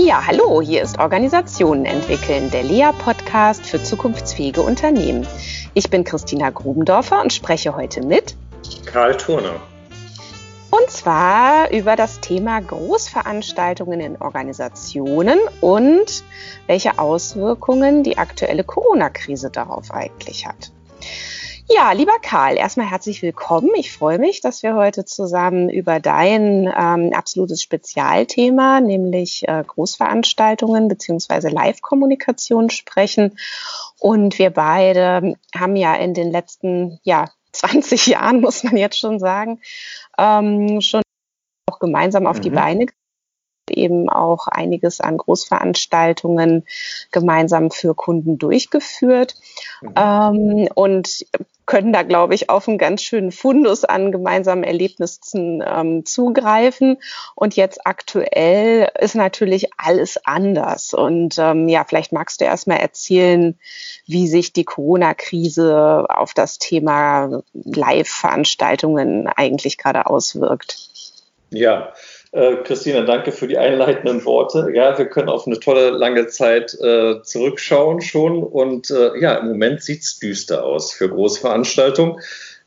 Ja, hallo, hier ist Organisationen entwickeln, der LEA-Podcast für zukunftsfähige Unternehmen. Ich bin Christina Grubendorfer und spreche heute mit Karl Turner. Und zwar über das Thema Großveranstaltungen in Organisationen und welche Auswirkungen die aktuelle Corona-Krise darauf eigentlich hat. Ja, lieber Karl, erstmal herzlich willkommen. Ich freue mich, dass wir heute zusammen über dein ähm, absolutes Spezialthema, nämlich äh, Großveranstaltungen beziehungsweise Live-Kommunikation sprechen. Und wir beide haben ja in den letzten ja, 20 Jahren, muss man jetzt schon sagen, ähm, schon auch gemeinsam auf mhm. die Beine eben auch einiges an Großveranstaltungen gemeinsam für Kunden durchgeführt mhm. ähm, und können da, glaube ich, auf einen ganz schönen Fundus an gemeinsamen Erlebnissen ähm, zugreifen. Und jetzt aktuell ist natürlich alles anders. Und ähm, ja, vielleicht magst du erst mal erzählen, wie sich die Corona-Krise auf das Thema Live-Veranstaltungen eigentlich gerade auswirkt. Ja, äh, Christina, danke für die einleitenden Worte. Ja, wir können auf eine tolle lange Zeit äh, zurückschauen schon. Und äh, ja, im Moment sieht es düster aus für Großveranstaltungen.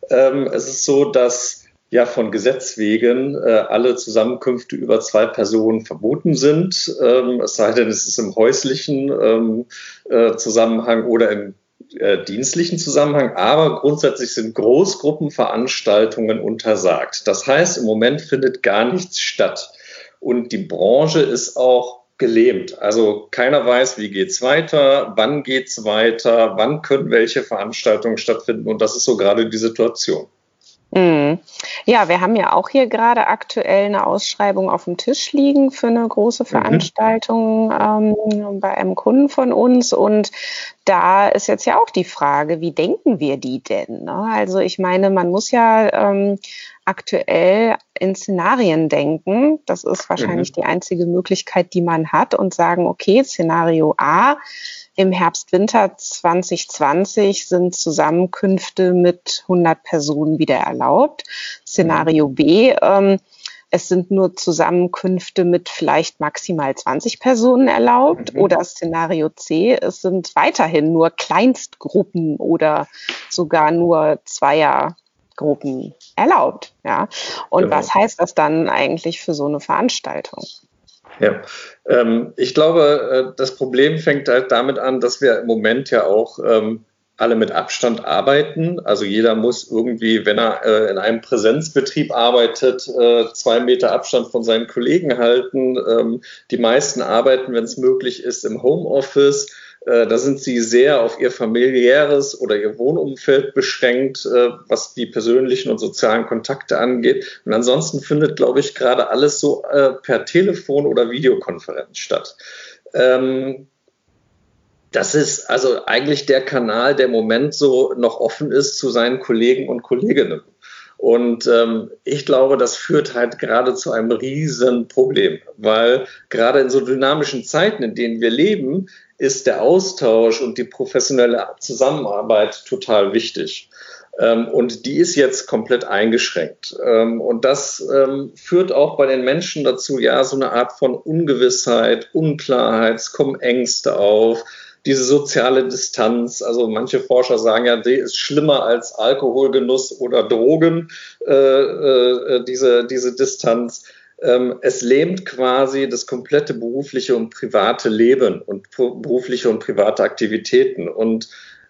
Ähm, es ist so, dass ja von Gesetz wegen äh, alle Zusammenkünfte über zwei Personen verboten sind. Ähm, es sei denn, es ist im häuslichen ähm, äh, Zusammenhang oder im äh, dienstlichen Zusammenhang, aber grundsätzlich sind Großgruppenveranstaltungen untersagt. Das heißt, im Moment findet gar nichts statt. Und die Branche ist auch gelähmt. Also keiner weiß, wie geht's weiter, wann geht's weiter, wann können welche Veranstaltungen stattfinden. Und das ist so gerade die Situation. Mhm. Ja, wir haben ja auch hier gerade aktuell eine Ausschreibung auf dem Tisch liegen für eine große mhm. Veranstaltung ähm, bei einem Kunden von uns. Und da ist jetzt ja auch die Frage, wie denken wir die denn? Ne? Also ich meine, man muss ja ähm, aktuell in Szenarien denken. Das ist wahrscheinlich mhm. die einzige Möglichkeit, die man hat und sagen, okay, Szenario A im Herbst-Winter 2020 sind Zusammenkünfte mit 100 Personen wieder erlaubt. Szenario B, ähm, es sind nur Zusammenkünfte mit vielleicht maximal 20 Personen erlaubt. Mhm. Oder Szenario C, es sind weiterhin nur Kleinstgruppen oder sogar nur Zweiergruppen erlaubt. Ja. Und genau. was heißt das dann eigentlich für so eine Veranstaltung? Ja, ähm, ich glaube, äh, das Problem fängt halt damit an, dass wir im Moment ja auch ähm, alle mit Abstand arbeiten. Also jeder muss irgendwie, wenn er äh, in einem Präsenzbetrieb arbeitet, äh, zwei Meter Abstand von seinen Kollegen halten. Ähm, die meisten arbeiten, wenn es möglich ist, im Homeoffice. Äh, da sind sie sehr auf ihr familiäres oder ihr Wohnumfeld beschränkt, äh, was die persönlichen und sozialen Kontakte angeht. Und ansonsten findet, glaube ich, gerade alles so äh, per Telefon oder Videokonferenz statt. Ähm, das ist also eigentlich der Kanal, der im Moment so noch offen ist zu seinen Kollegen und Kolleginnen. Und ähm, ich glaube, das führt halt gerade zu einem riesen Problem, weil gerade in so dynamischen Zeiten, in denen wir leben, ist der Austausch und die professionelle Zusammenarbeit total wichtig. Ähm, und die ist jetzt komplett eingeschränkt. Ähm, und das ähm, führt auch bei den Menschen dazu, ja, so eine Art von Ungewissheit, Unklarheit, es kommen Ängste auf, diese soziale Distanz. Also manche Forscher sagen ja, die ist schlimmer als Alkoholgenuss oder Drogen, äh, äh, diese, diese Distanz es lähmt quasi das komplette berufliche und private Leben und berufliche und private Aktivitäten. Und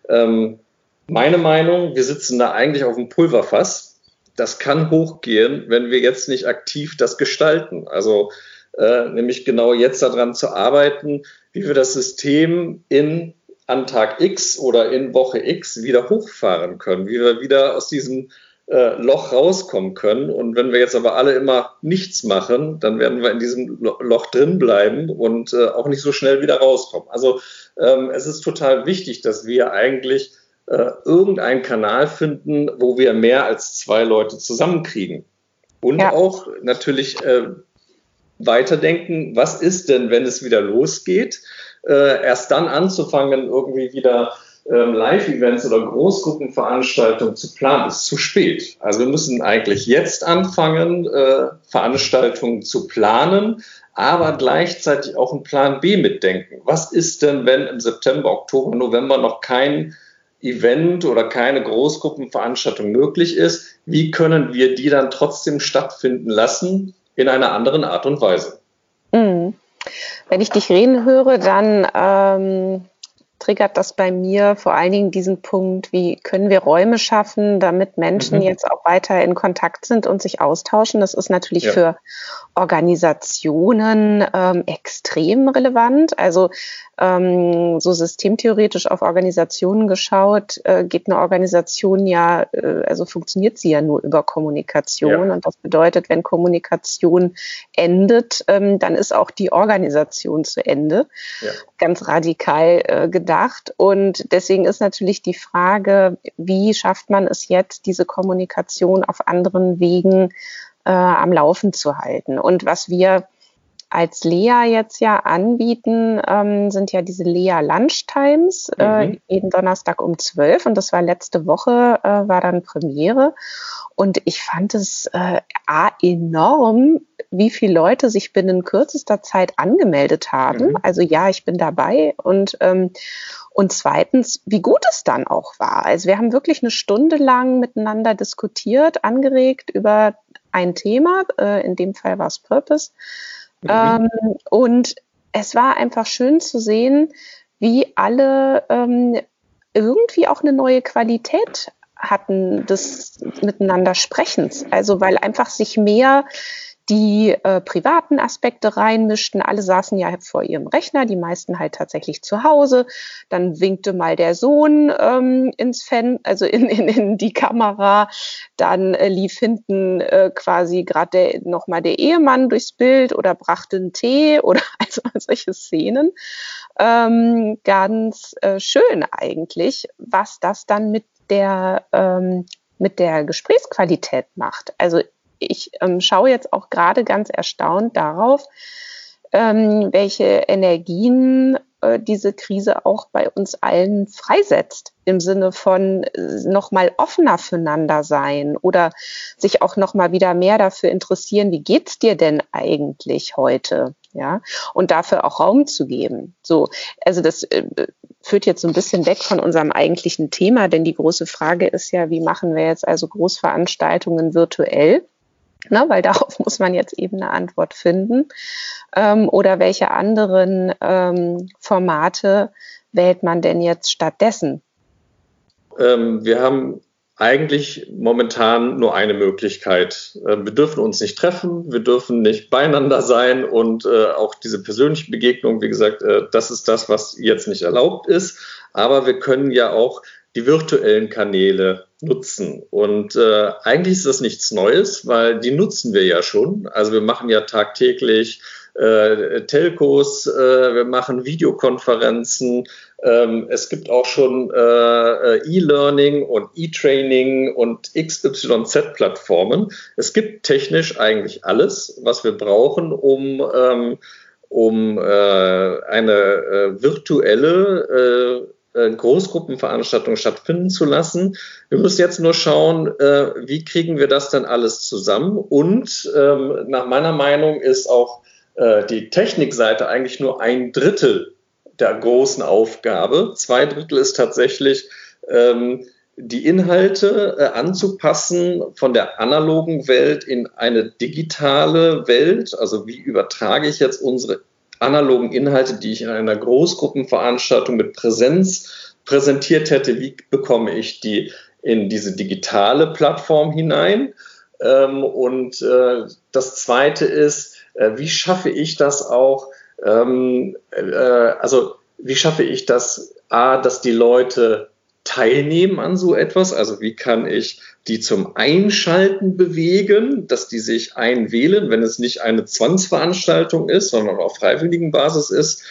ähm, meine Meinung, wir sitzen da eigentlich auf dem Pulverfass. Das kann hochgehen, wenn wir jetzt nicht aktiv das gestalten. Also äh, nämlich genau jetzt daran zu arbeiten, wie wir das System in an Tag X oder in Woche X wieder hochfahren können, wie wir wieder aus diesem äh, Loch rauskommen können. Und wenn wir jetzt aber alle immer nichts machen, dann werden wir in diesem Loch drin bleiben und äh, auch nicht so schnell wieder rauskommen. Also ähm, es ist total wichtig, dass wir eigentlich äh, irgendeinen Kanal finden, wo wir mehr als zwei Leute zusammenkriegen. Und ja. auch natürlich äh, weiterdenken, was ist denn, wenn es wieder losgeht? Äh, erst dann anzufangen, irgendwie wieder ähm, Live-Events oder Großgruppenveranstaltungen zu planen, ist zu spät. Also wir müssen eigentlich jetzt anfangen, äh, Veranstaltungen zu planen, aber gleichzeitig auch einen Plan B mitdenken. Was ist denn, wenn im September, Oktober, November noch kein Event oder keine Großgruppenveranstaltung möglich ist? Wie können wir die dann trotzdem stattfinden lassen in einer anderen Art und Weise? Mhm. Wenn ich dich reden höre, dann ähm, triggert das bei mir vor allen Dingen diesen Punkt, wie können wir Räume schaffen, damit Menschen mhm. jetzt auch weiter in Kontakt sind und sich austauschen. Das ist natürlich ja. für Organisationen ähm, extrem relevant. Also ähm, so systemtheoretisch auf Organisationen geschaut, äh, geht eine Organisation ja, äh, also funktioniert sie ja nur über Kommunikation. Ja. Und das bedeutet, wenn Kommunikation endet, ähm, dann ist auch die Organisation zu Ende. Ja. Ganz radikal äh, gedacht. Und deswegen ist natürlich die Frage, wie schafft man es jetzt, diese Kommunikation auf anderen Wegen äh, am Laufen zu halten. Und was wir als Lea jetzt ja anbieten, ähm, sind ja diese Lea Lunchtimes, äh, mhm. jeden Donnerstag um 12. Und das war letzte Woche, äh, war dann Premiere. Und ich fand es äh, enorm, wie viele Leute sich binnen kürzester Zeit angemeldet haben. Mhm. Also ja, ich bin dabei. Und, ähm, und zweitens, wie gut es dann auch war. Also wir haben wirklich eine Stunde lang miteinander diskutiert, angeregt über ein Thema. Äh, in dem Fall war es Purpose. Mhm. Ähm, und es war einfach schön zu sehen, wie alle ähm, irgendwie auch eine neue Qualität hatten des Miteinander Sprechens. Also weil einfach sich mehr die äh, privaten Aspekte reinmischten. Alle saßen ja vor ihrem Rechner, die meisten halt tatsächlich zu Hause. Dann winkte mal der Sohn ähm, ins Fan, also in, in, in die Kamera. Dann äh, lief hinten äh, quasi gerade nochmal der Ehemann durchs Bild oder brachte einen Tee oder also solche Szenen. Ähm, ganz äh, schön eigentlich, was das dann mit der ähm, mit der Gesprächsqualität macht. Also ich ähm, schaue jetzt auch gerade ganz erstaunt darauf, ähm, welche Energien äh, diese Krise auch bei uns allen freisetzt im Sinne von äh, nochmal offener füreinander sein oder sich auch nochmal wieder mehr dafür interessieren, wie geht's dir denn eigentlich heute? Ja, und dafür auch Raum zu geben. So, also das äh, führt jetzt so ein bisschen weg von unserem eigentlichen Thema, denn die große Frage ist ja, wie machen wir jetzt also Großveranstaltungen virtuell? Ne, weil darauf muss man jetzt eben eine Antwort finden. Ähm, oder welche anderen ähm, Formate wählt man denn jetzt stattdessen? Ähm, wir haben eigentlich momentan nur eine Möglichkeit. Ähm, wir dürfen uns nicht treffen, wir dürfen nicht beieinander sein und äh, auch diese persönliche Begegnung, wie gesagt, äh, das ist das, was jetzt nicht erlaubt ist. Aber wir können ja auch die virtuellen Kanäle nutzen. Und äh, eigentlich ist das nichts Neues, weil die nutzen wir ja schon. Also wir machen ja tagtäglich äh, Telcos, äh, wir machen Videokonferenzen. Ähm, es gibt auch schon äh, E-Learning und E-Training und XYZ-Plattformen. Es gibt technisch eigentlich alles, was wir brauchen, um, ähm, um äh, eine äh, virtuelle äh, äh, Großgruppenveranstaltungen stattfinden zu lassen. Wir müssen jetzt nur schauen, äh, wie kriegen wir das dann alles zusammen. Und ähm, nach meiner Meinung ist auch äh, die Technikseite eigentlich nur ein Drittel der großen Aufgabe. Zwei Drittel ist tatsächlich ähm, die Inhalte äh, anzupassen von der analogen Welt in eine digitale Welt. Also wie übertrage ich jetzt unsere analogen Inhalte, die ich in einer Großgruppenveranstaltung mit Präsenz präsentiert hätte, wie bekomme ich die in diese digitale Plattform hinein? Ähm, und äh, das Zweite ist, äh, wie schaffe ich das auch, ähm, äh, also wie schaffe ich das, A, dass die Leute teilnehmen an so etwas? Also wie kann ich die zum Einschalten bewegen, dass die sich einwählen, wenn es nicht eine Zwangsveranstaltung ist, sondern auf freiwilligen Basis ist?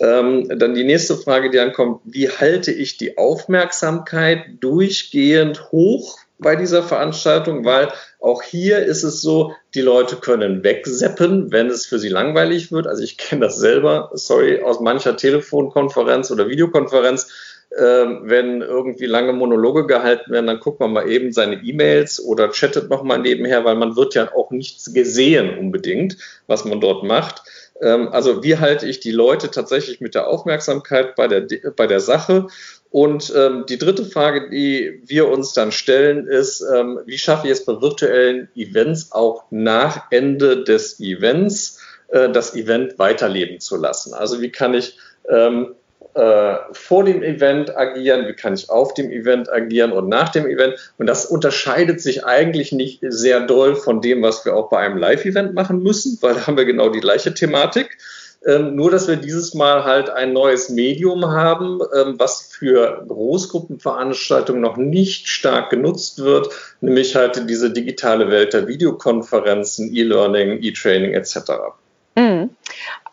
Ähm, dann die nächste Frage, die ankommt, wie halte ich die Aufmerksamkeit durchgehend hoch bei dieser Veranstaltung? Weil auch hier ist es so, die Leute können wegseppen, wenn es für sie langweilig wird. Also ich kenne das selber, sorry, aus mancher Telefonkonferenz oder Videokonferenz wenn irgendwie lange Monologe gehalten werden, dann guckt man mal eben seine E-Mails oder chattet noch mal nebenher, weil man wird ja auch nichts gesehen unbedingt, was man dort macht. Ähm, also wie halte ich die Leute tatsächlich mit der Aufmerksamkeit bei der, bei der Sache? Und ähm, die dritte Frage, die wir uns dann stellen, ist, ähm, wie schaffe ich es bei virtuellen Events auch nach Ende des Events äh, das Event weiterleben zu lassen? Also wie kann ich ähm, äh, vor dem Event agieren, wie kann ich auf dem Event agieren und nach dem Event. Und das unterscheidet sich eigentlich nicht sehr doll von dem, was wir auch bei einem Live-Event machen müssen, weil da haben wir genau die gleiche Thematik. Ähm, nur, dass wir dieses Mal halt ein neues Medium haben, ähm, was für Großgruppenveranstaltungen noch nicht stark genutzt wird, nämlich halt diese digitale Welt der Videokonferenzen, E-Learning, E-Training etc. Mhm.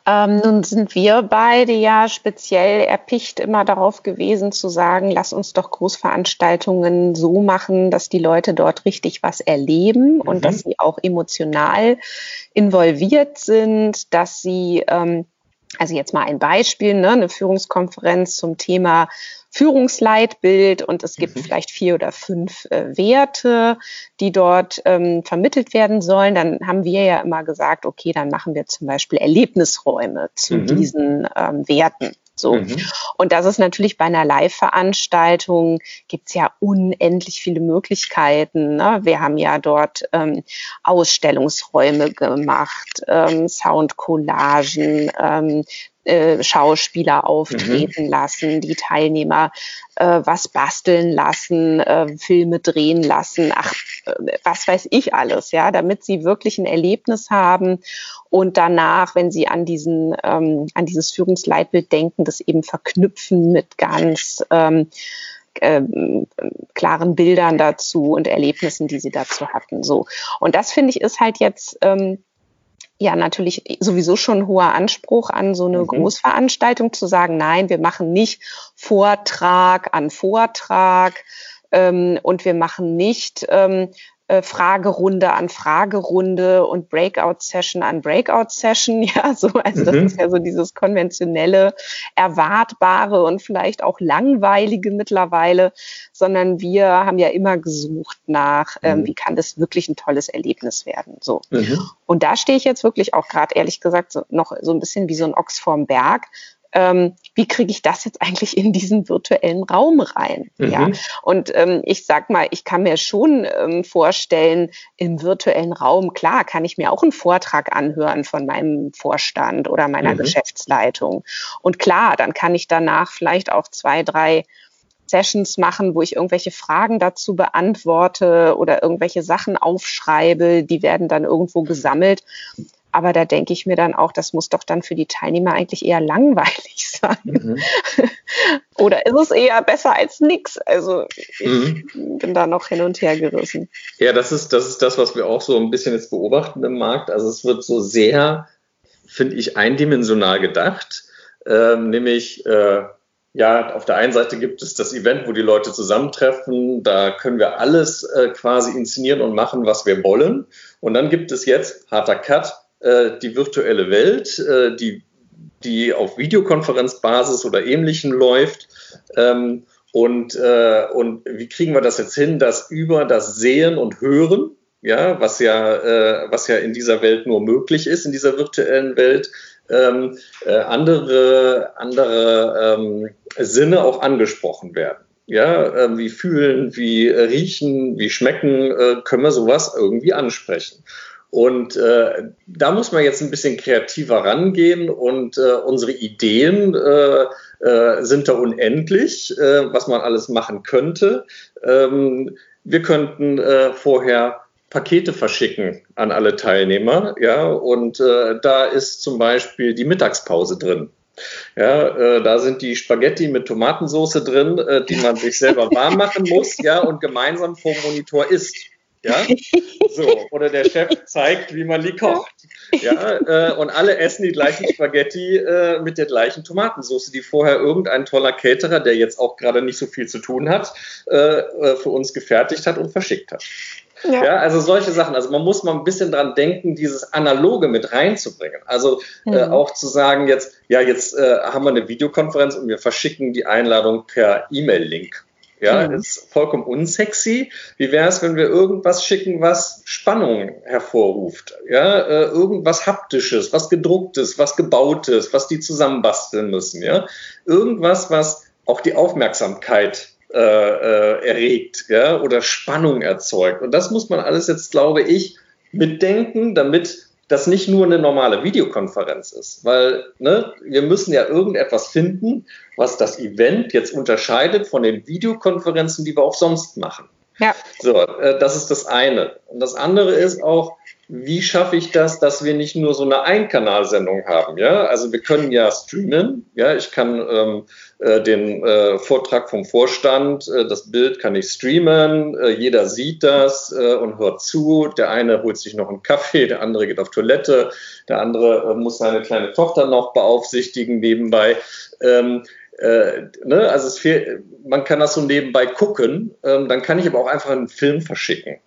Ähm, nun sind wir beide ja speziell erpicht immer darauf gewesen zu sagen, lass uns doch Großveranstaltungen so machen, dass die Leute dort richtig was erleben mhm. und dass sie auch emotional involviert sind, dass sie ähm, also jetzt mal ein Beispiel, ne, eine Führungskonferenz zum Thema Führungsleitbild und es gibt mhm. vielleicht vier oder fünf äh, Werte, die dort ähm, vermittelt werden sollen. Dann haben wir ja immer gesagt, okay, dann machen wir zum Beispiel Erlebnisräume zu mhm. diesen ähm, Werten. So. Mhm. Und das ist natürlich bei einer Live-Veranstaltung gibt's ja unendlich viele Möglichkeiten. Ne? Wir haben ja dort ähm, Ausstellungsräume gemacht, ähm, Soundcollagen, ähm, äh, Schauspieler auftreten mhm. lassen, die Teilnehmer äh, was basteln lassen, äh, Filme drehen lassen, ach, äh, was weiß ich alles, ja, damit sie wirklich ein Erlebnis haben und danach, wenn sie an diesen, ähm, an dieses Führungsleitbild denken, das eben verknüpfen mit ganz ähm, ähm, klaren Bildern dazu und Erlebnissen, die sie dazu hatten. So. Und das finde ich ist halt jetzt ähm, ja natürlich sowieso schon ein hoher Anspruch an so eine mhm. Großveranstaltung zu sagen, nein, wir machen nicht Vortrag an Vortrag ähm, und wir machen nicht ähm, äh, Fragerunde an Fragerunde und Breakout-Session an Breakout-Session. Ja, so, also das mhm. ist ja so dieses konventionelle, erwartbare und vielleicht auch langweilige mittlerweile, sondern wir haben ja immer gesucht nach, ähm, mhm. wie kann das wirklich ein tolles Erlebnis werden. So. Mhm. Und da stehe ich jetzt wirklich auch gerade ehrlich gesagt so, noch so ein bisschen wie so ein Ochs vorm Berg, ähm, wie kriege ich das jetzt eigentlich in diesen virtuellen Raum rein? Mhm. Ja, und ähm, ich sag mal, ich kann mir schon ähm, vorstellen, im virtuellen Raum, klar, kann ich mir auch einen Vortrag anhören von meinem Vorstand oder meiner mhm. Geschäftsleitung. Und klar, dann kann ich danach vielleicht auch zwei, drei Sessions machen, wo ich irgendwelche Fragen dazu beantworte oder irgendwelche Sachen aufschreibe, die werden dann irgendwo gesammelt. Aber da denke ich mir dann auch, das muss doch dann für die Teilnehmer eigentlich eher langweilig sein. Mhm. Oder ist es eher besser als nichts? Also ich mhm. bin da noch hin und her gerissen. Ja, das ist, das ist das, was wir auch so ein bisschen jetzt beobachten im Markt. Also es wird so sehr, finde ich, eindimensional gedacht. Ähm, nämlich, äh, ja, auf der einen Seite gibt es das Event, wo die Leute zusammentreffen. Da können wir alles äh, quasi inszenieren und machen, was wir wollen. Und dann gibt es jetzt, harter Cut, äh, die virtuelle Welt, äh, die, die auf Videokonferenzbasis oder ähnlichem läuft. Ähm, und, äh, und wie kriegen wir das jetzt hin, dass über das Sehen und Hören, ja, was ja, äh, was ja in dieser Welt nur möglich ist, in dieser virtuellen Welt, ähm, äh, andere, andere ähm, Sinne auch angesprochen werden. Ja, äh, wie fühlen, wie riechen, wie schmecken, äh, können wir sowas irgendwie ansprechen. Und äh, da muss man jetzt ein bisschen kreativer rangehen und äh, unsere Ideen äh, äh, sind da unendlich, äh, was man alles machen könnte. Ähm, wir könnten äh, vorher Pakete verschicken an alle Teilnehmer, ja, und äh, da ist zum Beispiel die Mittagspause drin. Ja, äh, da sind die Spaghetti mit Tomatensauce drin, äh, die man sich selber warm machen muss, ja, und gemeinsam vor Monitor isst. Ja, so. Oder der Chef zeigt, wie man die kocht. Ja, äh, und alle essen die gleichen Spaghetti äh, mit der gleichen Tomatensauce, die vorher irgendein toller Caterer, der jetzt auch gerade nicht so viel zu tun hat, äh, für uns gefertigt hat und verschickt hat. Ja. ja. also solche Sachen. Also man muss mal ein bisschen dran denken, dieses Analoge mit reinzubringen. Also mhm. äh, auch zu sagen jetzt, ja, jetzt äh, haben wir eine Videokonferenz und wir verschicken die Einladung per E-Mail-Link. Ja, mhm. ist vollkommen unsexy. Wie wäre es, wenn wir irgendwas schicken, was Spannung hervorruft? Ja, äh, irgendwas haptisches, was gedrucktes, was gebautes, was die zusammenbasteln müssen. Ja, irgendwas, was auch die Aufmerksamkeit äh, äh, erregt ja, oder Spannung erzeugt. Und das muss man alles jetzt, glaube ich, mitdenken, damit das nicht nur eine normale Videokonferenz ist. Weil ne, wir müssen ja irgendetwas finden, was das Event jetzt unterscheidet von den Videokonferenzen, die wir auch sonst machen. Ja. So, äh, das ist das eine. Und das andere ist auch, wie schaffe ich das, dass wir nicht nur so eine Einkanalsendung haben? Ja, also wir können ja streamen. Ja, ich kann ähm, äh, den äh, Vortrag vom Vorstand, äh, das Bild kann ich streamen. Äh, jeder sieht das äh, und hört zu. Der eine holt sich noch einen Kaffee, der andere geht auf Toilette, der andere äh, muss seine kleine Tochter noch beaufsichtigen nebenbei. Ähm, äh, ne, also es fehlt, man kann das so nebenbei gucken, ähm, dann kann ich aber auch einfach einen Film verschicken.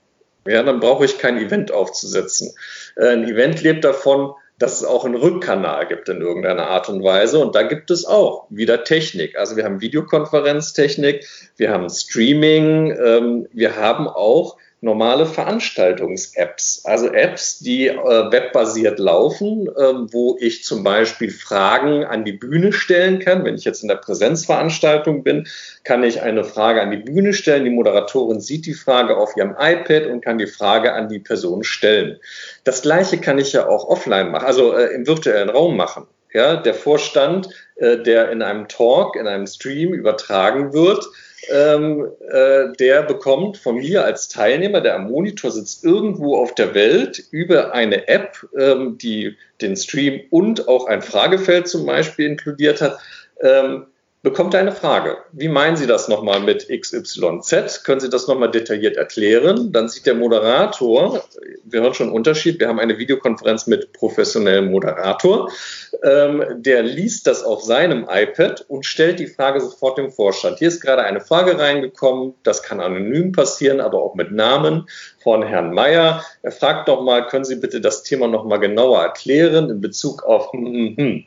Ja, dann brauche ich kein Event aufzusetzen. Äh, ein Event lebt davon, dass es auch einen Rückkanal gibt in irgendeiner Art und Weise. Und da gibt es auch wieder Technik. Also wir haben Videokonferenztechnik, wir haben Streaming, ähm, wir haben auch normale Veranstaltungs-Apps, also Apps, die äh, webbasiert laufen, äh, wo ich zum Beispiel Fragen an die Bühne stellen kann. Wenn ich jetzt in der Präsenzveranstaltung bin, kann ich eine Frage an die Bühne stellen. Die Moderatorin sieht die Frage auf ihrem iPad und kann die Frage an die Person stellen. Das Gleiche kann ich ja auch offline machen, also äh, im virtuellen Raum machen. Ja, der Vorstand, äh, der in einem Talk, in einem Stream übertragen wird, ähm, äh, der bekommt von mir als Teilnehmer, der am Monitor sitzt, irgendwo auf der Welt über eine App, ähm, die den Stream und auch ein Fragefeld zum Beispiel inkludiert hat, ähm, bekommt eine Frage. Wie meinen Sie das nochmal mit XYZ? Können Sie das nochmal detailliert erklären? Dann sieht der Moderator, wir hören schon einen Unterschied, wir haben eine Videokonferenz mit professionellem Moderator, ähm, der liest das auf seinem iPad und stellt die Frage sofort dem Vorstand. Hier ist gerade eine Frage reingekommen, das kann anonym passieren, aber auch mit Namen von Herrn Mayer. Er fragt nochmal, können Sie bitte das Thema nochmal genauer erklären in Bezug auf hm, hm, hm.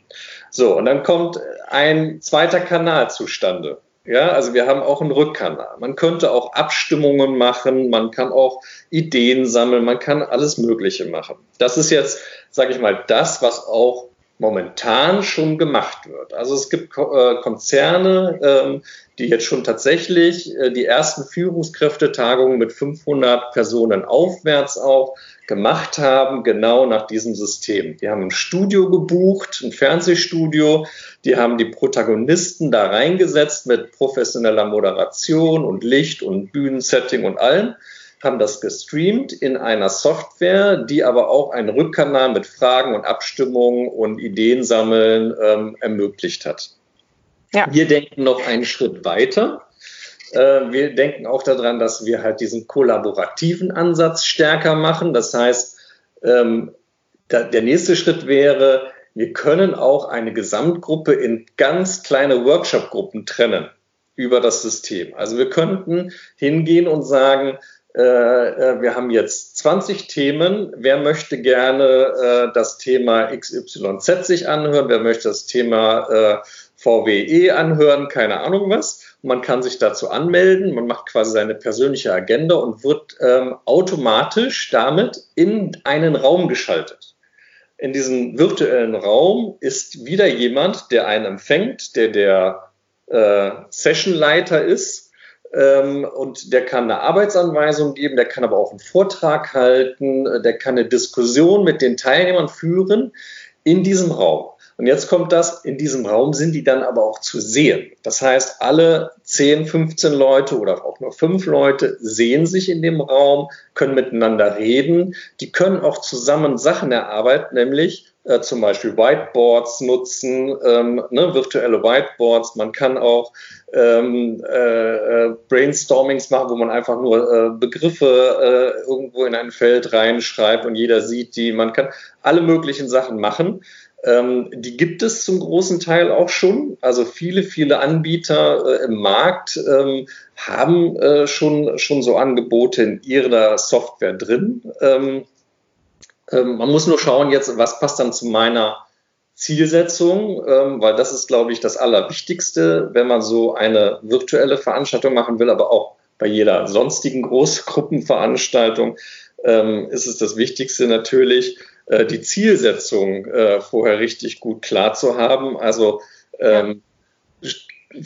So, und dann kommt ein zweiter Kanal zustande. Ja, also wir haben auch einen Rückkanal. Man könnte auch Abstimmungen machen, man kann auch Ideen sammeln, man kann alles Mögliche machen. Das ist jetzt, sage ich mal, das, was auch momentan schon gemacht wird. Also es gibt äh, Konzerne, ähm, die jetzt schon tatsächlich äh, die ersten Führungskräftetagungen mit 500 Personen aufwärts auch gemacht haben, genau nach diesem System. Die haben ein Studio gebucht, ein Fernsehstudio, die haben die Protagonisten da reingesetzt mit professioneller Moderation und Licht und Bühnensetting und allem, haben das gestreamt in einer Software, die aber auch einen Rückkanal mit Fragen und Abstimmungen und Ideen sammeln ähm, ermöglicht hat. Ja. Wir denken noch einen Schritt weiter. Äh, wir denken auch daran, dass wir halt diesen kollaborativen Ansatz stärker machen. Das heißt, ähm, der nächste Schritt wäre, wir können auch eine Gesamtgruppe in ganz kleine Workshop-Gruppen trennen über das System. Also wir könnten hingehen und sagen, äh, äh wir haben jetzt 20 Themen. Wer möchte gerne das Thema XYZ sich anhören? Wer möchte das Thema VWE anhören? Keine Ahnung was. Man kann sich dazu anmelden, man macht quasi seine persönliche Agenda und wird ähm, automatisch damit in einen Raum geschaltet. In diesem virtuellen Raum ist wieder jemand, der einen empfängt, der der äh, Sessionleiter ist ähm, und der kann eine Arbeitsanweisung geben, der kann aber auch einen Vortrag halten, der kann eine Diskussion mit den Teilnehmern führen in diesem Raum. Und jetzt kommt das, in diesem Raum sind die dann aber auch zu sehen. Das heißt, alle 10, 15 Leute oder auch nur fünf Leute sehen sich in dem Raum, können miteinander reden. Die können auch zusammen Sachen erarbeiten, nämlich äh, zum Beispiel Whiteboards nutzen, ähm, ne, virtuelle Whiteboards. Man kann auch ähm, äh, äh Brainstormings machen, wo man einfach nur äh, Begriffe äh, irgendwo in ein Feld reinschreibt und jeder sieht die. Man kann alle möglichen Sachen machen. Ähm, die gibt es zum großen Teil auch schon. Also viele, viele Anbieter äh, im Markt ähm, haben äh, schon, schon so Angebote in ihrer Software drin. Ähm, ähm man muss nur schauen jetzt, was passt dann zu meiner Zielsetzung, ähm, weil das ist, glaube ich, das Allerwichtigste, wenn man so eine virtuelle Veranstaltung machen will, aber auch bei jeder sonstigen Großgruppenveranstaltung ähm, ist es das Wichtigste natürlich, äh, die Zielsetzung äh, vorher richtig gut klar zu haben. Also ähm,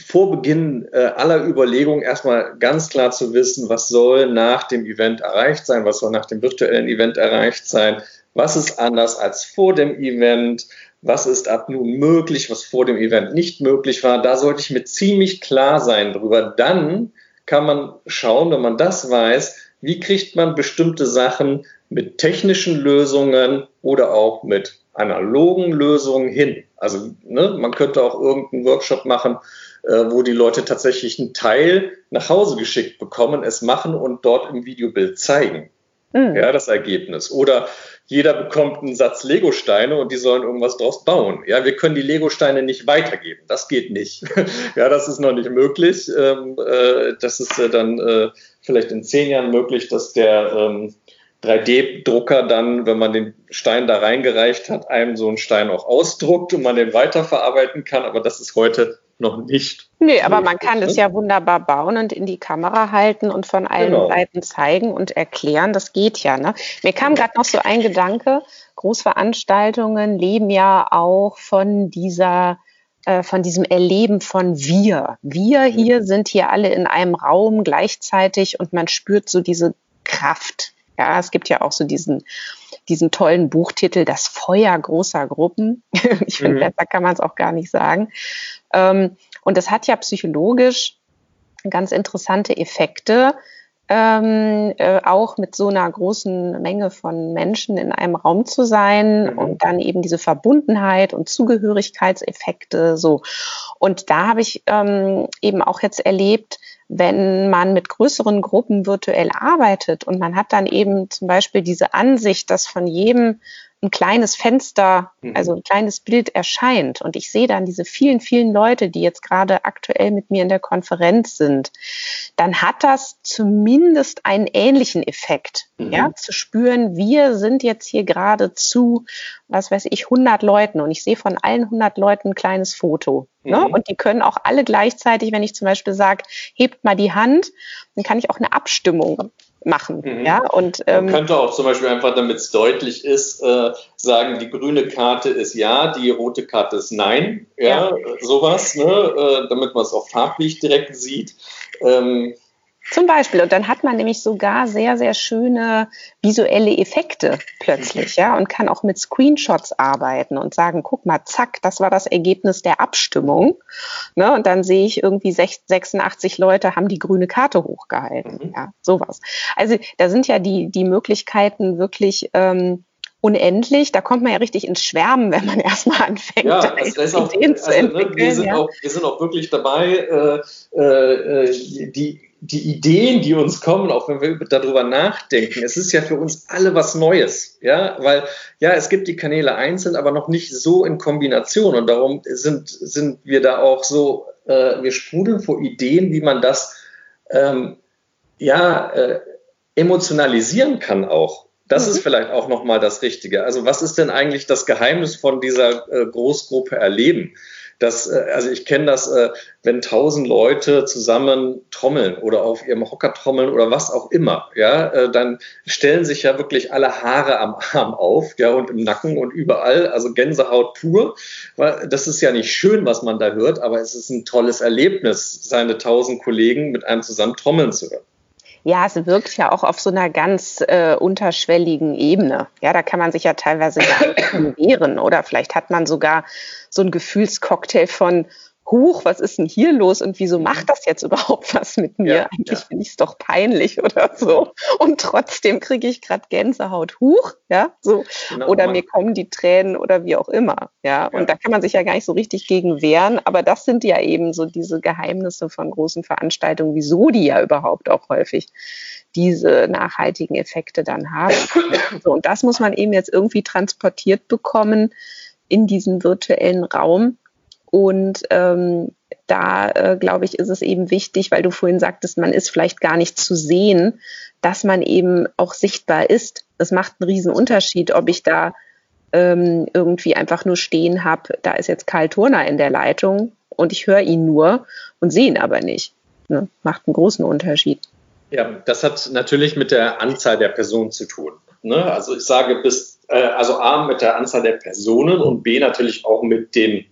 vor Beginn äh, aller Überlegungen erstmal ganz klar zu wissen, was soll nach dem Event erreicht sein, was soll nach dem virtuellen Event erreicht sein, was ist anders als vor dem Event, was ist ab nun möglich, was vor dem Event nicht möglich war. Da sollte ich mir ziemlich klar sein drüber. Dann kann man schauen, wenn man das weiß, wie kriegt man bestimmte Sachen mit technischen Lösungen oder auch mit analogen Lösungen hin. Also ne, man könnte auch irgendeinen Workshop machen, äh, wo die Leute tatsächlich einen Teil nach Hause geschickt bekommen, es machen und dort im Videobild zeigen. Mhm. Ja, das Ergebnis. Oder jeder bekommt einen Satz Legosteine und die sollen irgendwas draus bauen. Ja, wir können die Legosteine nicht weitergeben. Das geht nicht. ja, das ist noch nicht möglich. Ähm, äh, das ist äh, dann vielleicht in zehn Jahren möglich, dass der ähm, 3D-Drucker dann, wenn man den Stein da reingereicht hat, einem so einen Stein auch ausdruckt und man den weiterverarbeiten kann. Aber das ist heute noch nicht. Nee, aber man kann es ja wunderbar bauen und in die Kamera halten und von allen genau. Seiten zeigen und erklären. Das geht ja. Ne? Mir kam gerade noch so ein Gedanke, Großveranstaltungen leben ja auch von dieser äh, von diesem Erleben von wir. Wir hier sind hier alle in einem Raum gleichzeitig und man spürt so diese Kraft. Ja, es gibt ja auch so diesen, diesen tollen Buchtitel, Das Feuer großer Gruppen. ich finde, mhm. besser kann man es auch gar nicht sagen. Ähm, und das hat ja psychologisch ganz interessante Effekte, ähm, äh, auch mit so einer großen Menge von Menschen in einem Raum zu sein mhm. und dann eben diese Verbundenheit und Zugehörigkeitseffekte so. Und da habe ich ähm, eben auch jetzt erlebt, wenn man mit größeren Gruppen virtuell arbeitet und man hat dann eben zum Beispiel diese Ansicht, dass von jedem ein kleines Fenster, mhm. also ein kleines Bild erscheint und ich sehe dann diese vielen, vielen Leute, die jetzt gerade aktuell mit mir in der Konferenz sind, dann hat das zumindest einen ähnlichen Effekt, mhm. ja, zu spüren, wir sind jetzt hier gerade zu, was weiß ich, 100 Leuten und ich sehe von allen 100 Leuten ein kleines Foto. Ne? Mhm. Und die können auch alle gleichzeitig, wenn ich zum Beispiel sage, hebt mal die Hand, dann kann ich auch eine Abstimmung machen. Mhm. Ja, und, ähm, Man könnte auch zum Beispiel einfach, damit es deutlich ist, äh, sagen, die grüne Karte ist ja, die rote Karte ist nein. Ja, ja. sowas, ne? äh, damit man es auch farblich direkt sieht. Ähm, zum Beispiel. Und dann hat man nämlich sogar sehr, sehr schöne visuelle Effekte plötzlich, ja, und kann auch mit Screenshots arbeiten und sagen, guck mal, zack, das war das Ergebnis der Abstimmung. Ne? Und dann sehe ich irgendwie 86 Leute haben die grüne Karte hochgehalten. Mhm. Ja, sowas. Also da sind ja die, die Möglichkeiten wirklich ähm, unendlich. Da kommt man ja richtig ins Schwärmen, wenn man erstmal anfängt, ja, das, das auch, Ideen also, zu entwickeln. Ne, wir, sind ja. auch, wir sind auch wirklich dabei, äh, äh, die die Ideen, die uns kommen, auch wenn wir darüber nachdenken, es ist ja für uns alle was Neues, ja, weil ja, es gibt die Kanäle einzeln, aber noch nicht so in Kombination und darum sind, sind wir da auch so, äh, wir sprudeln vor Ideen, wie man das ähm, ja äh, emotionalisieren kann auch. Das mhm. ist vielleicht auch nochmal das Richtige. Also was ist denn eigentlich das Geheimnis von dieser äh, Großgruppe erleben? Das, äh, also ich kenne das, äh, wenn tausend Leute zusammen trommeln oder auf ihrem Hocker trommeln oder was auch immer, ja, äh, dann stellen sich ja wirklich alle Haare am Arm auf, ja, und im Nacken und überall, also Gänsehaut pur. Weil das ist ja nicht schön, was man da hört, aber es ist ein tolles Erlebnis, seine tausend Kollegen mit einem zusammen trommeln zu hören. Ja, es wirkt ja auch auf so einer ganz äh, unterschwelligen Ebene. Ja, da kann man sich ja teilweise gar nicht wehren oder vielleicht hat man sogar so einen Gefühlscocktail von, huch, was ist denn hier los und wieso macht das jetzt überhaupt was mit mir? Ja, Eigentlich ja. finde ich es doch peinlich oder so. Und trotzdem kriege ich gerade Gänsehaut, huch, ja, so. Genau, oder mir kommen die Tränen oder wie auch immer, ja. Und ja. da kann man sich ja gar nicht so richtig gegen wehren, aber das sind ja eben so diese Geheimnisse von großen Veranstaltungen, wieso die ja überhaupt auch häufig diese nachhaltigen Effekte dann haben. so, und das muss man eben jetzt irgendwie transportiert bekommen, in diesem virtuellen Raum. Und ähm, da, äh, glaube ich, ist es eben wichtig, weil du vorhin sagtest, man ist vielleicht gar nicht zu sehen, dass man eben auch sichtbar ist. Es macht einen riesen Unterschied, ob ich da ähm, irgendwie einfach nur stehen habe, da ist jetzt Karl Turner in der Leitung und ich höre ihn nur und sehe ihn aber nicht. Ne? Macht einen großen Unterschied. Ja, das hat natürlich mit der Anzahl der Personen zu tun. Ne? Also ich sage bis, äh, also A mit der Anzahl der Personen und B natürlich auch mit dem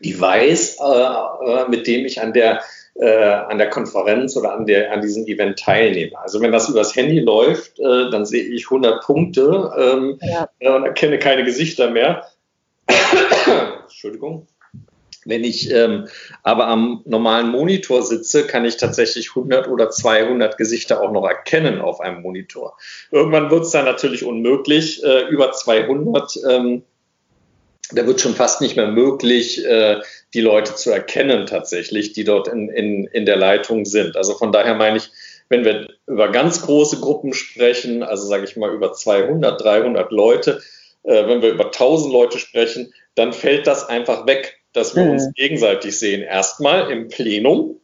Device, äh, äh, mit dem ich an der äh, an der Konferenz oder an, der, an diesem Event teilnehme. Also wenn das übers Handy läuft, äh, dann sehe ich 100 Punkte ähm, ja. und erkenne keine Gesichter mehr. Entschuldigung. Wenn ich ähm, aber am normalen Monitor sitze, kann ich tatsächlich 100 oder 200 Gesichter auch noch erkennen auf einem Monitor. Irgendwann wird es dann natürlich unmöglich, äh, über 200. Ähm, da wird schon fast nicht mehr möglich, äh, die Leute zu erkennen tatsächlich, die dort in, in, in der Leitung sind. Also von daher meine ich, wenn wir über ganz große Gruppen sprechen, also sage ich mal über 200, 300 Leute, äh, wenn wir über 1000 Leute sprechen, dann fällt das einfach weg dass wir mhm. uns gegenseitig sehen. Erstmal im Plenum.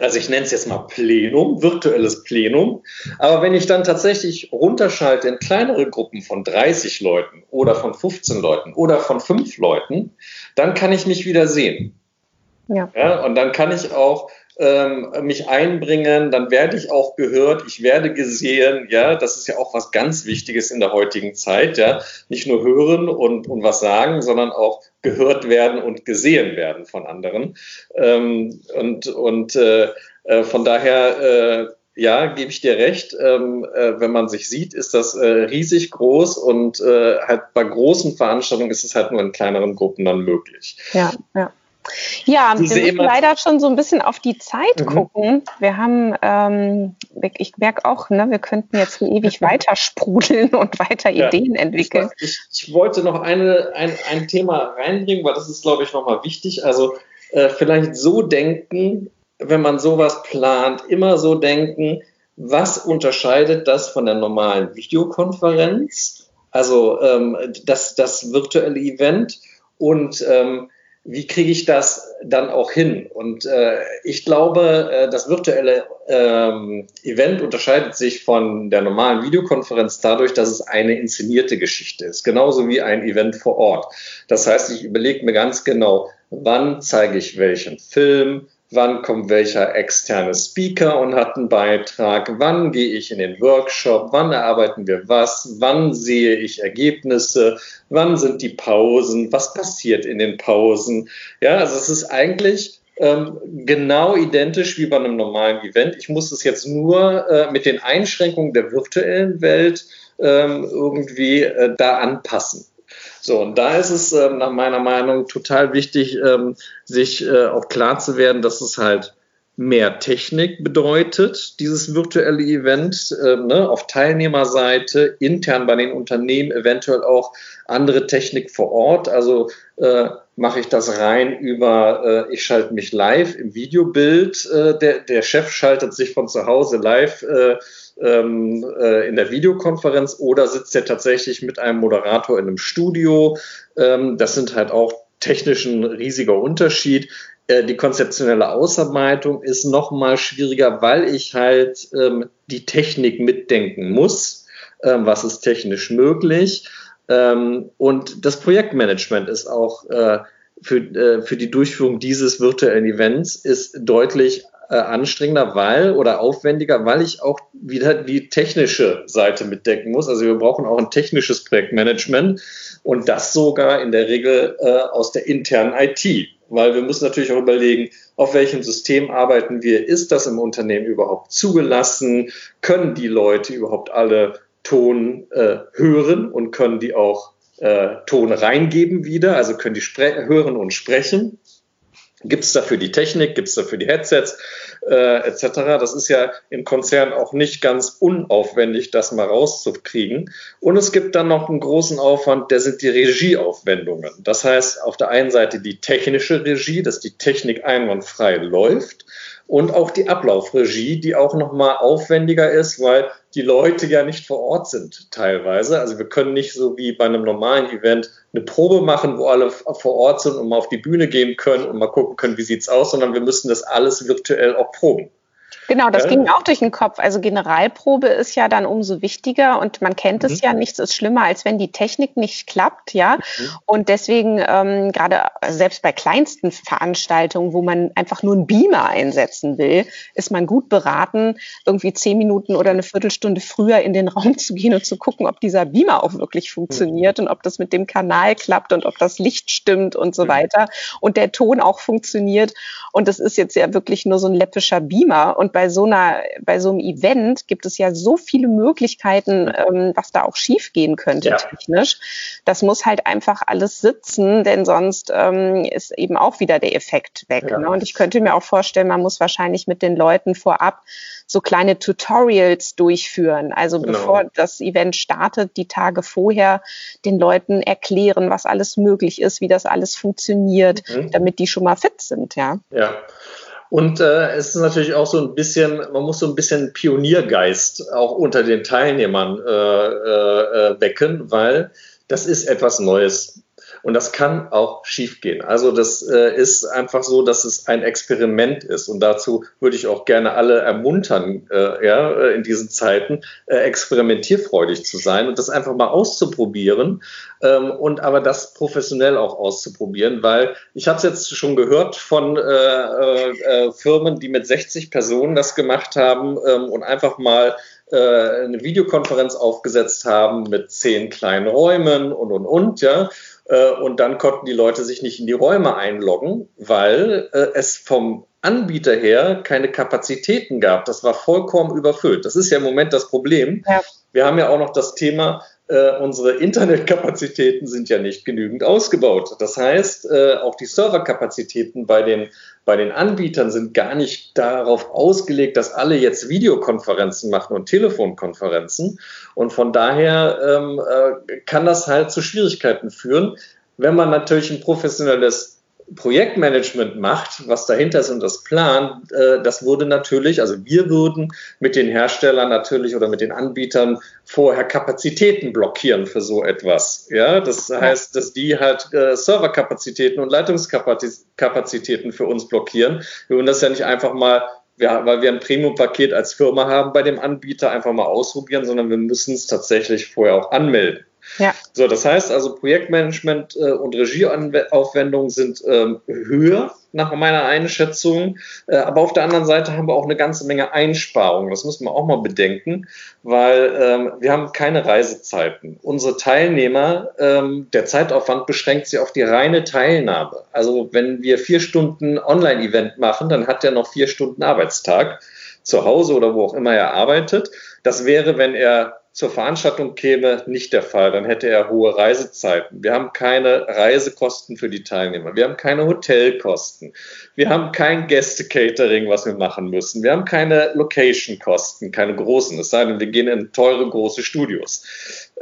Also ich nenne es jetzt mal Plenum, virtuelles Plenum. Aber wenn ich dann tatsächlich runterschalte in kleinere Gruppen von 30 Leuten oder von 15 Leuten oder von 5 Leuten, dann kann ich mich wieder sehen. Ja. ja und dann kann ich auch ähm, mich einbringen, dann werde ich auch gehört, ich werde gesehen, ja, das ist ja auch was ganz Wichtiges in der heutigen Zeit, ja, nicht nur hören und, und was sagen, sondern auch gehört werden und gesehen werden von anderen. Ähm, und und äh, äh, von daher, äh, ja, gebe ich dir recht. Ähm, äh, wenn man sich sieht, ist das äh, riesig groß und äh, halt bei großen Veranstaltungen ist es halt nur in kleineren Gruppen dann möglich. Ja, ja. Ja, wir müssen leider schon so ein bisschen auf die Zeit mhm. gucken. Wir haben, ähm, ich merke auch, ne, wir könnten jetzt hier ewig weiter sprudeln und weiter ja. Ideen entwickeln. Ich, ich, wollte noch eine, ein, ein Thema reinbringen, weil das ist, glaube ich, nochmal wichtig. Also äh, vielleicht so denken, wenn man sowas plant, immer so denken, was unterscheidet das von der normalen Videokonferenz? Also ähm, das, das virtuelle Event und ähm, wie kriege ich das dann auch hin? Und äh, ich glaube, äh, das virtuelle ähm, Event unterscheidet sich von der normalen Videokonferenz dadurch, dass es eine inszenierte Geschichte ist, genauso wie ein Event vor Ort. Das heißt, ich überlege mir ganz genau, wann zeige ich welchen Film, wann kommt welcher externe Speaker und hat einen Beitrag, wann gehe ich in den Workshop, wann erarbeiten wir was, wann sehe ich Ergebnisse, wann sind die Pausen, was passiert in den Pausen. Ja, also es ist eigentlich ähm, genau identisch wie bei einem normalen Event. Ich muss es jetzt nur äh, mit den Einschränkungen der virtuellen Welt ähm, irgendwie äh, da anpassen. So, und da ist es äh, nach meiner Meinung total wichtig, ähm, sich äh, auch klar zu werden, dass es halt mehr Technik bedeutet, dieses virtuelle Event, äh, ne, auf Teilnehmerseite, intern bei den Unternehmen, eventuell auch andere Technik vor Ort. Also äh, mache ich das rein über, äh, ich schalte mich live im Videobild, äh, der, der Chef schaltet sich von zu Hause live äh, ähm, äh, in der Videokonferenz oder sitzt er tatsächlich mit einem Moderator in einem Studio. Ähm, das sind halt auch technisch ein riesiger Unterschied. Äh, die konzeptionelle Ausarbeitung ist noch mal schwieriger, weil ich halt ähm, die Technik mitdenken muss. Ähm, was ist technisch möglich? Ähm, und das Projektmanagement ist auch äh, für, äh, für die Durchführung dieses virtuellen Events ist deutlich äh, anstrengender, weil oder aufwendiger, weil ich auch wieder die technische Seite mitdecken muss. Also wir brauchen auch ein technisches Projektmanagement und das sogar in der Regel äh, aus der internen IT. Weil wir müssen natürlich auch überlegen, auf welchem System arbeiten wir? Ist das im Unternehmen überhaupt zugelassen? Können die Leute überhaupt alle Ton äh, hören und können die auch äh, Ton reingeben wieder? Also können die hören und sprechen? Gibt es dafür die Technik, gibt es dafür die Headsets äh, etc. Das ist ja im Konzern auch nicht ganz unaufwendig, das mal rauszukriegen. Und es gibt dann noch einen großen Aufwand, der sind die Regieaufwendungen. Das heißt, auf der einen Seite die technische Regie, dass die Technik einwandfrei läuft und auch die Ablaufregie, die auch nochmal aufwendiger ist, weil die Leute ja nicht vor Ort sind teilweise. Also wir können nicht so wie bei einem normalen Event eine Probe machen, wo alle vor Ort sind und mal auf die Bühne gehen können und mal gucken können, wie sieht's aus, sondern wir müssen das alles virtuell auch proben. Genau, das ja. ging auch durch den Kopf. Also Generalprobe ist ja dann umso wichtiger und man kennt mhm. es ja, nichts ist schlimmer, als wenn die Technik nicht klappt, ja. Mhm. Und deswegen ähm, gerade selbst bei kleinsten Veranstaltungen, wo man einfach nur einen Beamer einsetzen will, ist man gut beraten, irgendwie zehn Minuten oder eine Viertelstunde früher in den Raum zu gehen und zu gucken, ob dieser Beamer auch wirklich funktioniert mhm. und ob das mit dem Kanal klappt und ob das Licht stimmt und so mhm. weiter und der Ton auch funktioniert. Und das ist jetzt ja wirklich nur so ein läppischer Beamer. Und bei so einer, bei so einem Event gibt es ja so viele Möglichkeiten, ähm, was da auch schiefgehen könnte ja. technisch. Das muss halt einfach alles sitzen, denn sonst ähm, ist eben auch wieder der Effekt weg. Ja. Ne? Und ich könnte mir auch vorstellen, man muss wahrscheinlich mit den Leuten vorab so kleine Tutorials durchführen. Also genau. bevor das Event startet, die Tage vorher den Leuten erklären, was alles möglich ist, wie das alles funktioniert, mhm. damit die schon mal fit sind, ja. Ja. Und äh, es ist natürlich auch so ein bisschen, man muss so ein bisschen Pioniergeist auch unter den Teilnehmern äh, äh, äh wecken, weil das ist etwas Neues. Und das kann auch schiefgehen. Also das äh, ist einfach so, dass es ein Experiment ist. Und dazu würde ich auch gerne alle ermuntern, äh, ja, äh, in diesen Zeiten äh, experimentierfreudig zu sein und das einfach mal auszuprobieren. Ähm, und aber das professionell auch auszuprobieren, weil ich habe es jetzt schon gehört von äh, äh, Firmen, die mit 60 Personen das gemacht haben ähm, und einfach mal eine Videokonferenz aufgesetzt haben mit zehn kleinen Räumen und und und ja und dann konnten die Leute sich nicht in die Räume einloggen, weil äh, es vom Anbieter her keine Kapazitäten gab. Das war vollkommen überfüllt. Das ist ja im Moment das Problem. Ja. Wir haben ja auch noch das Thema, äh, unsere Internetkapazitäten sind ja nicht genügend ausgebaut. Das heißt, äh, auch die Serverkapazitäten bei den, bei den Anbietern sind gar nicht darauf ausgelegt, dass alle jetzt Videokonferenzen machen und Telefonkonferenzen. Und von daher ähm, äh, kann das halt zu Schwierigkeiten führen. Wenn man natürlich ein professionelles Projektmanagement macht, was dahinter ist und das plant, äh, das würde natürlich, also wir würden mit den Herstellern natürlich oder mit den Anbietern vorher Kapazitäten blockieren für so etwas. Ja, das heißt, dass die halt äh, Serverkapazitäten und Leitungskapazitäten für uns blockieren. Wir würden das ja nicht einfach mal ja, weil wir ein Premium-Paket als Firma haben bei dem Anbieter, einfach mal ausprobieren, sondern wir müssen es tatsächlich vorher auch anmelden. Ja. So, das heißt also, Projektmanagement äh, und Regieaufwendungen sind ähm, höher nach meiner Einschätzung. Äh, aber auf der anderen Seite haben wir auch eine ganze Menge Einsparungen. Das muss man auch mal bedenken, weil ähm, wir haben keine Reisezeiten. Unsere Teilnehmer, ähm, der Zeitaufwand beschränkt sich auf die reine Teilnahme. Also wenn wir vier Stunden Online-Event machen, dann hat er noch vier Stunden Arbeitstag zu Hause oder wo auch immer er arbeitet. Das wäre, wenn er zur Veranstaltung käme, nicht der Fall. Dann hätte er hohe Reisezeiten. Wir haben keine Reisekosten für die Teilnehmer. Wir haben keine Hotelkosten. Wir haben kein Gäste-Catering, was wir machen müssen. Wir haben keine Location-Kosten, keine großen. Es sei denn, wir gehen in teure, große Studios.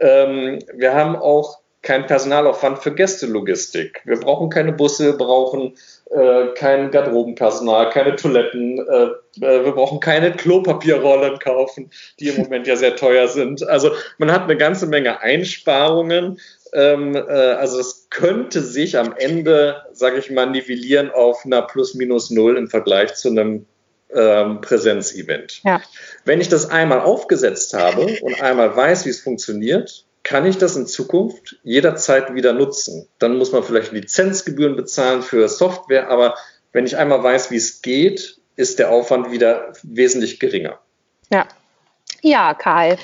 Ähm, wir haben auch keinen Personalaufwand für Gästelogistik. Wir brauchen keine Busse, wir brauchen äh, kein Garderobenpersonal, keine Toiletten, äh, äh, wir brauchen keine Klopapierrollen kaufen, die im Moment ja sehr teuer sind. Also man hat eine ganze Menge Einsparungen. Ähm, äh, also es könnte sich am Ende, sage ich mal, nivellieren auf einer Plus-Minus Null im Vergleich zu einem ähm, Präsenzevent. Ja. Wenn ich das einmal aufgesetzt habe und einmal weiß, wie es funktioniert, kann ich das in Zukunft jederzeit wieder nutzen? Dann muss man vielleicht Lizenzgebühren bezahlen für Software, aber wenn ich einmal weiß, wie es geht, ist der Aufwand wieder wesentlich geringer. Ja, ja, Karl.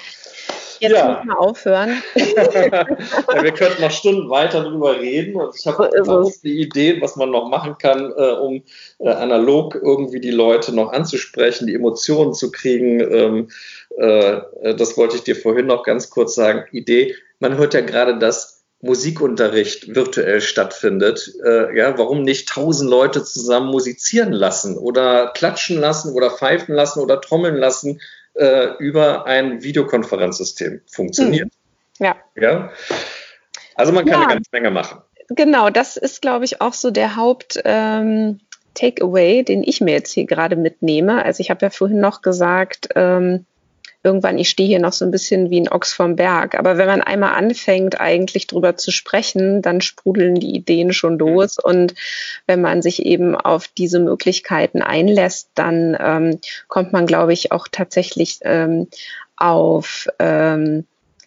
Jetzt ja. muss man aufhören. ja, wir könnten noch Stunden weiter darüber reden. Und ich habe so die Idee, was man noch machen kann, äh, um äh, analog irgendwie die Leute noch anzusprechen, die Emotionen zu kriegen. Ähm, äh, das wollte ich dir vorhin noch ganz kurz sagen. Idee, man hört ja gerade, dass Musikunterricht virtuell stattfindet. Äh, ja, warum nicht tausend Leute zusammen musizieren lassen oder klatschen lassen oder pfeifen lassen oder trommeln lassen äh, über ein Videokonferenzsystem funktioniert. Hm. Ja. ja. Also man kann ja. eine ganze Menge machen. Genau, das ist, glaube ich, auch so der Haupt. Ähm, Takeaway, den ich mir jetzt hier gerade mitnehme. Also ich habe ja vorhin noch gesagt, ähm, irgendwann, ich stehe hier noch so ein bisschen wie ein Ochs vom Berg. Aber wenn man einmal anfängt, eigentlich drüber zu sprechen, dann sprudeln die Ideen schon los. Und wenn man sich eben auf diese Möglichkeiten einlässt, dann ähm, kommt man, glaube ich, auch tatsächlich ähm, auf ähm,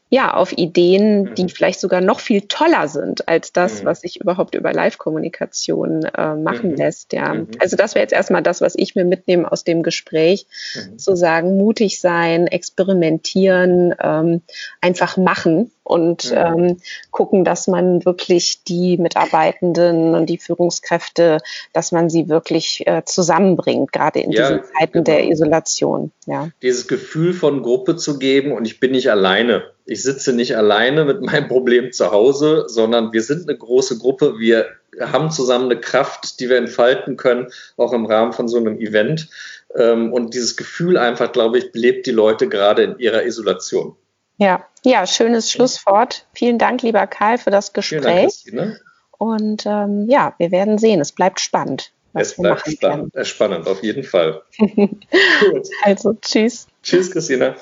ja, auf Ideen, die mhm. vielleicht sogar noch viel toller sind als das, mhm. was sich überhaupt über Live-Kommunikation äh, machen mhm. lässt. Ja. Mhm. Also das wäre jetzt erstmal das, was ich mir mitnehme aus dem Gespräch. Mhm. Zu sagen, mutig sein, experimentieren, ähm, einfach machen und mhm. ähm, gucken, dass man wirklich die Mitarbeitenden und die Führungskräfte, dass man sie wirklich äh, zusammenbringt, gerade in ja, diesen Zeiten genau. der Isolation. Ja. Dieses Gefühl von Gruppe zu geben und ich bin nicht alleine. Ich sitze nicht alleine mit meinem Problem zu Hause, sondern wir sind eine große Gruppe. Wir haben zusammen eine Kraft, die wir entfalten können, auch im Rahmen von so einem Event. Ähm, und dieses Gefühl einfach, glaube ich, belebt die Leute gerade in ihrer Isolation. Ja, ja, schönes Schlusswort. Vielen Dank, lieber Karl, für das Gespräch. Vielen Dank, Und ähm, ja, wir werden sehen. Es bleibt spannend. Es bleibt spannend, spannend, auf jeden Fall. Gut. Also, tschüss. Tschüss, Christina.